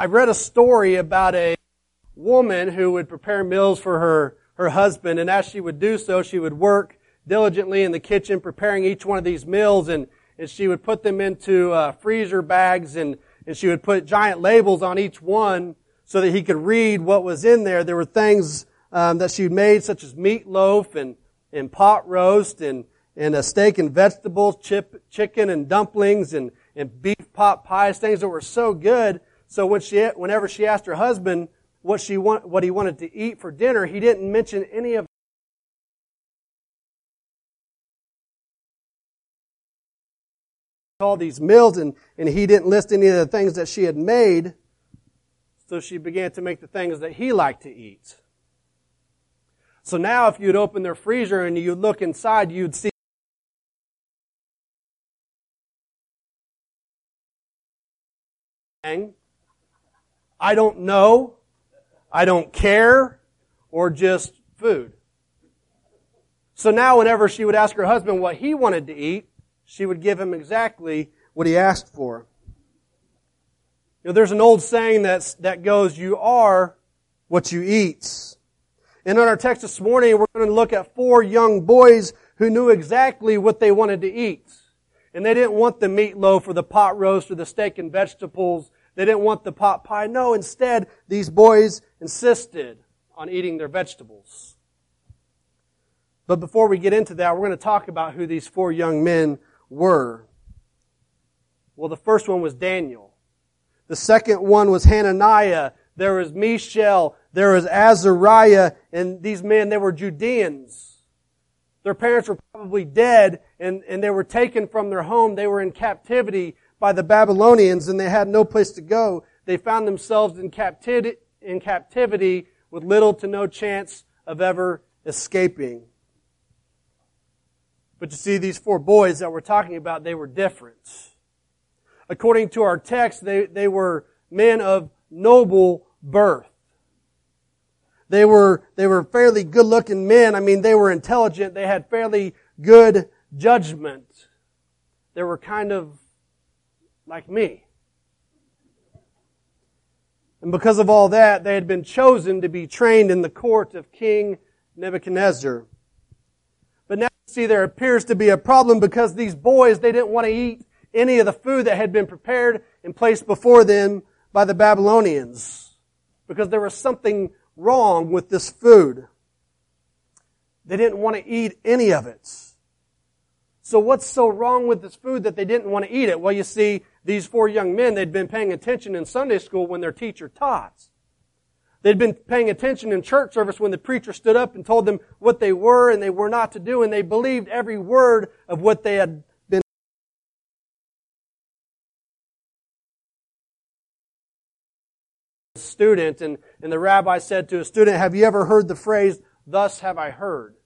I read a story about a woman who would prepare meals for her, her husband, and as she would do so, she would work diligently in the kitchen preparing each one of these meals, and, and she would put them into uh, freezer bags, and, and she would put giant labels on each one so that he could read what was in there. There were things um, that she made, such as meatloaf and, and pot roast and, and a steak and vegetables, chip, chicken and dumplings and, and beef pot pies, things that were so good. So when she, whenever she asked her husband what she want, what he wanted to eat for dinner, he didn't mention any of all these meals and, and he didn't list any of the things that she had made. So she began to make the things that he liked to eat. So now if you'd open their freezer and you'd look inside, you'd see I don't know, I don't care, or just food. So now whenever she would ask her husband what he wanted to eat, she would give him exactly what he asked for. You know, there's an old saying that's, that goes, you are what you eat. And in our text this morning, we're going to look at four young boys who knew exactly what they wanted to eat. And they didn't want the meatloaf or the pot roast or the steak and vegetables. They didn't want the pot pie. No, instead, these boys insisted on eating their vegetables. But before we get into that, we're going to talk about who these four young men were. Well, the first one was Daniel. The second one was Hananiah. There was Mishael there was Azariah, and these men, they were Judeans. Their parents were probably dead, and, and they were taken from their home. They were in captivity by the Babylonians, and they had no place to go. They found themselves in captivity, in captivity with little to no chance of ever escaping. But you see, these four boys that we're talking about, they were different. According to our text, they, they were men of noble birth. They were, they were fairly good looking men. I mean, they were intelligent. They had fairly good judgment. They were kind of like me. And because of all that, they had been chosen to be trained in the court of King Nebuchadnezzar. But now see there appears to be a problem because these boys, they didn't want to eat any of the food that had been prepared and placed before them by the Babylonians. Because there was something wrong with this food. They didn't want to eat any of it. So what's so wrong with this food that they didn't want to eat it? Well, you see, these four young men, they'd been paying attention in Sunday school when their teacher taught. They'd been paying attention in church service when the preacher stood up and told them what they were and they were not to do, and they believed every word of what they had been. student, and, and the rabbi said to a student, Have you ever heard the phrase, Thus have I heard?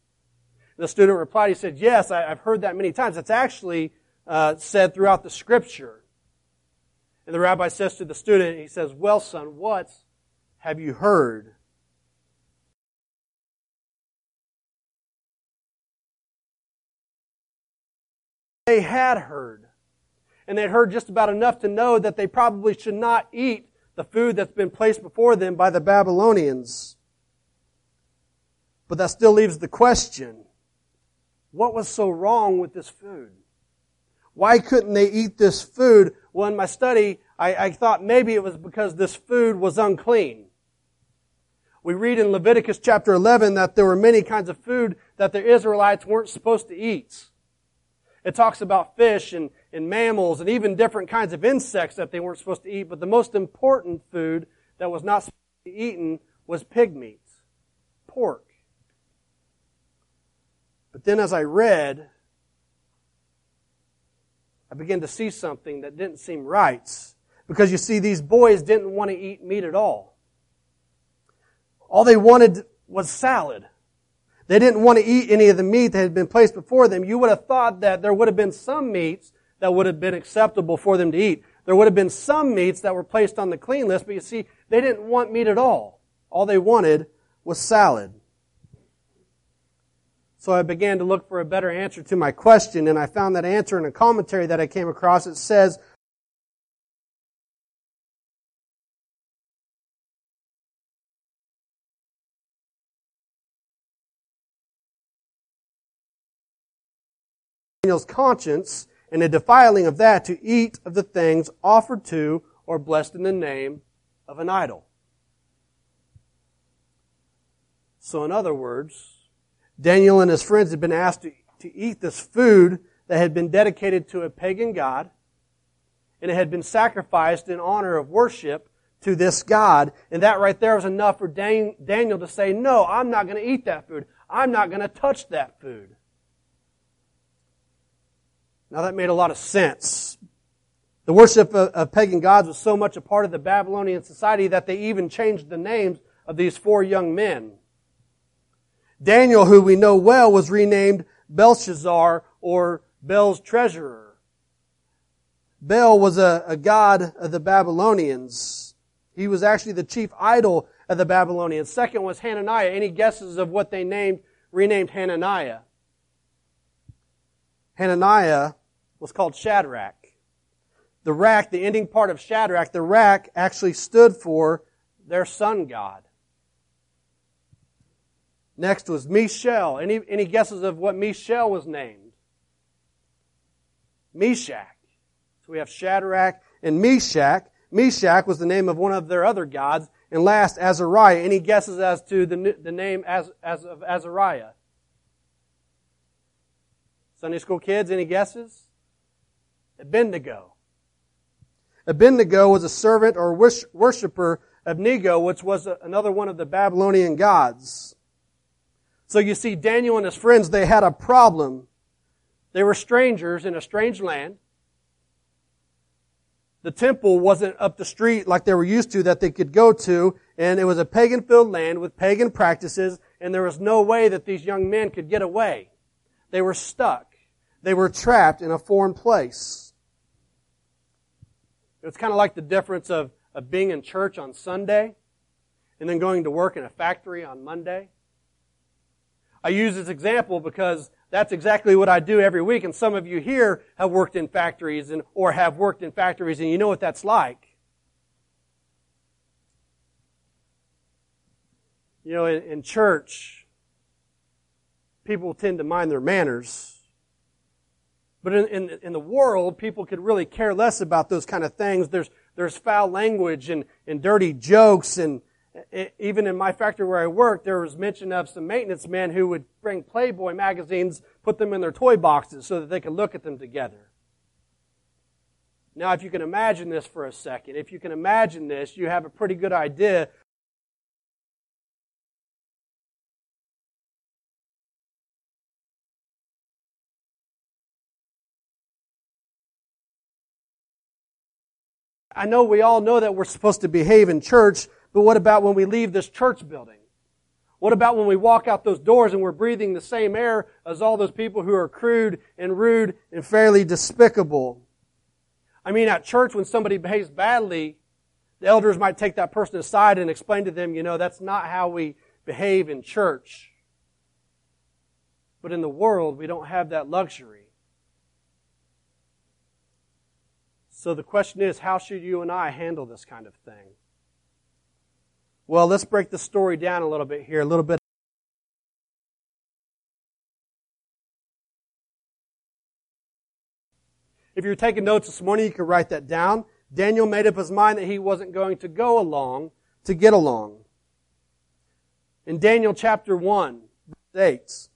The student replied, He said, Yes, I, have heard that many times. It's actually uh, said throughout the scripture. And the rabbi says to the student, He says, Well, son, what have you heard? They had heard. And they'd heard just about enough to know that they probably should not eat the food that's been placed before them by the Babylonians. But that still leaves the question, what was so wrong with this food? Why couldn't they eat this food? Well, in my study, I, I thought maybe it was because this food was unclean. We read in Leviticus chapter 11 that there were many kinds of food that the Israelites weren't supposed to eat. It talks about fish and, and mammals and even different kinds of insects that they weren't supposed to eat. But the most important food that was not supposed to be eaten was pig meat, pork. But then as I read, I began to see something that didn't seem right. Because you see, these boys didn't want to eat meat at all. All they wanted was salad. They didn't want to eat any of the meat that had been placed before them. You would have thought that there would have been some meats that would have been acceptable for them to eat. There would have been some meats that were placed on the clean list, but you see, they didn't want meat at all. All they wanted was salad. So I began to look for a better answer to my question, and I found that answer in a commentary that I came across. It says, Daniel's conscience and the defiling of that to eat of the things offered to or blessed in the name of an idol. So, in other words, Daniel and his friends had been asked to, to eat this food that had been dedicated to a pagan god, and it had been sacrificed in honor of worship to this God. And that right there was enough for Daniel to say, No, I'm not going to eat that food. I'm not going to touch that food. Now that made a lot of sense. The worship of, of, pagan gods was so much a part of the Babylonian society that they even changed the names of these four young men. Daniel, who we know well, was renamed Belshazzar or Bel's treasurer. Bel was a, a god of the Babylonians. He was actually the chief idol of the Babylonians. Second was Hananiah. Any guesses of what they named, renamed Hananiah? Hananiah was called Shadrach. The rack, the ending part of Shadrach, the rack actually stood for their sun god. Next was Mishael. Any, any guesses of what Mishael was named? Meshach. So we have Shadrach and Meshach. Meshach was the name of one of their other gods. And last, Azariah. Any guesses as to the, the name as, as of Azariah? Sunday school kids, any guesses? Abednego. Abednego was a servant or worshiper of Nego, which was another one of the Babylonian gods. So you see, Daniel and his friends, they had a problem. They were strangers in a strange land. The temple wasn't up the street like they were used to that they could go to, and it was a pagan filled land with pagan practices, and there was no way that these young men could get away. They were stuck. They were trapped in a foreign place. It's kind of like the difference of, of being in church on Sunday and then going to work in a factory on Monday. I use this example because that's exactly what I do every week. And some of you here have worked in factories and, or have worked in factories and you know what that's like. You know, in, in church, people tend to mind their manners. But in, in, in, the world, people could really care less about those kind of things. There's, there's foul language and, and dirty jokes and, even in my factory where I worked, there was mention of some maintenance men who would bring Playboy magazines, put them in their toy boxes so that they could look at them together. Now, if you can imagine this for a second, if you can imagine this, you have a pretty good idea I know we all know that we're supposed to behave in church, but what about when we leave this church building? What about when we walk out those doors and we're breathing the same air as all those people who are crude and rude and fairly despicable? I mean, at church, when somebody behaves badly, the elders might take that person aside and explain to them, you know, that's not how we behave in church. But in the world, we don't have that luxury. So the question is, how should you and I handle this kind of thing? Well, let's break the story down a little bit here, a little bit. If you're taking notes this morning, you can write that down. Daniel made up his mind that he wasn't going to go along to get along. In Daniel chapter 1, verse 8,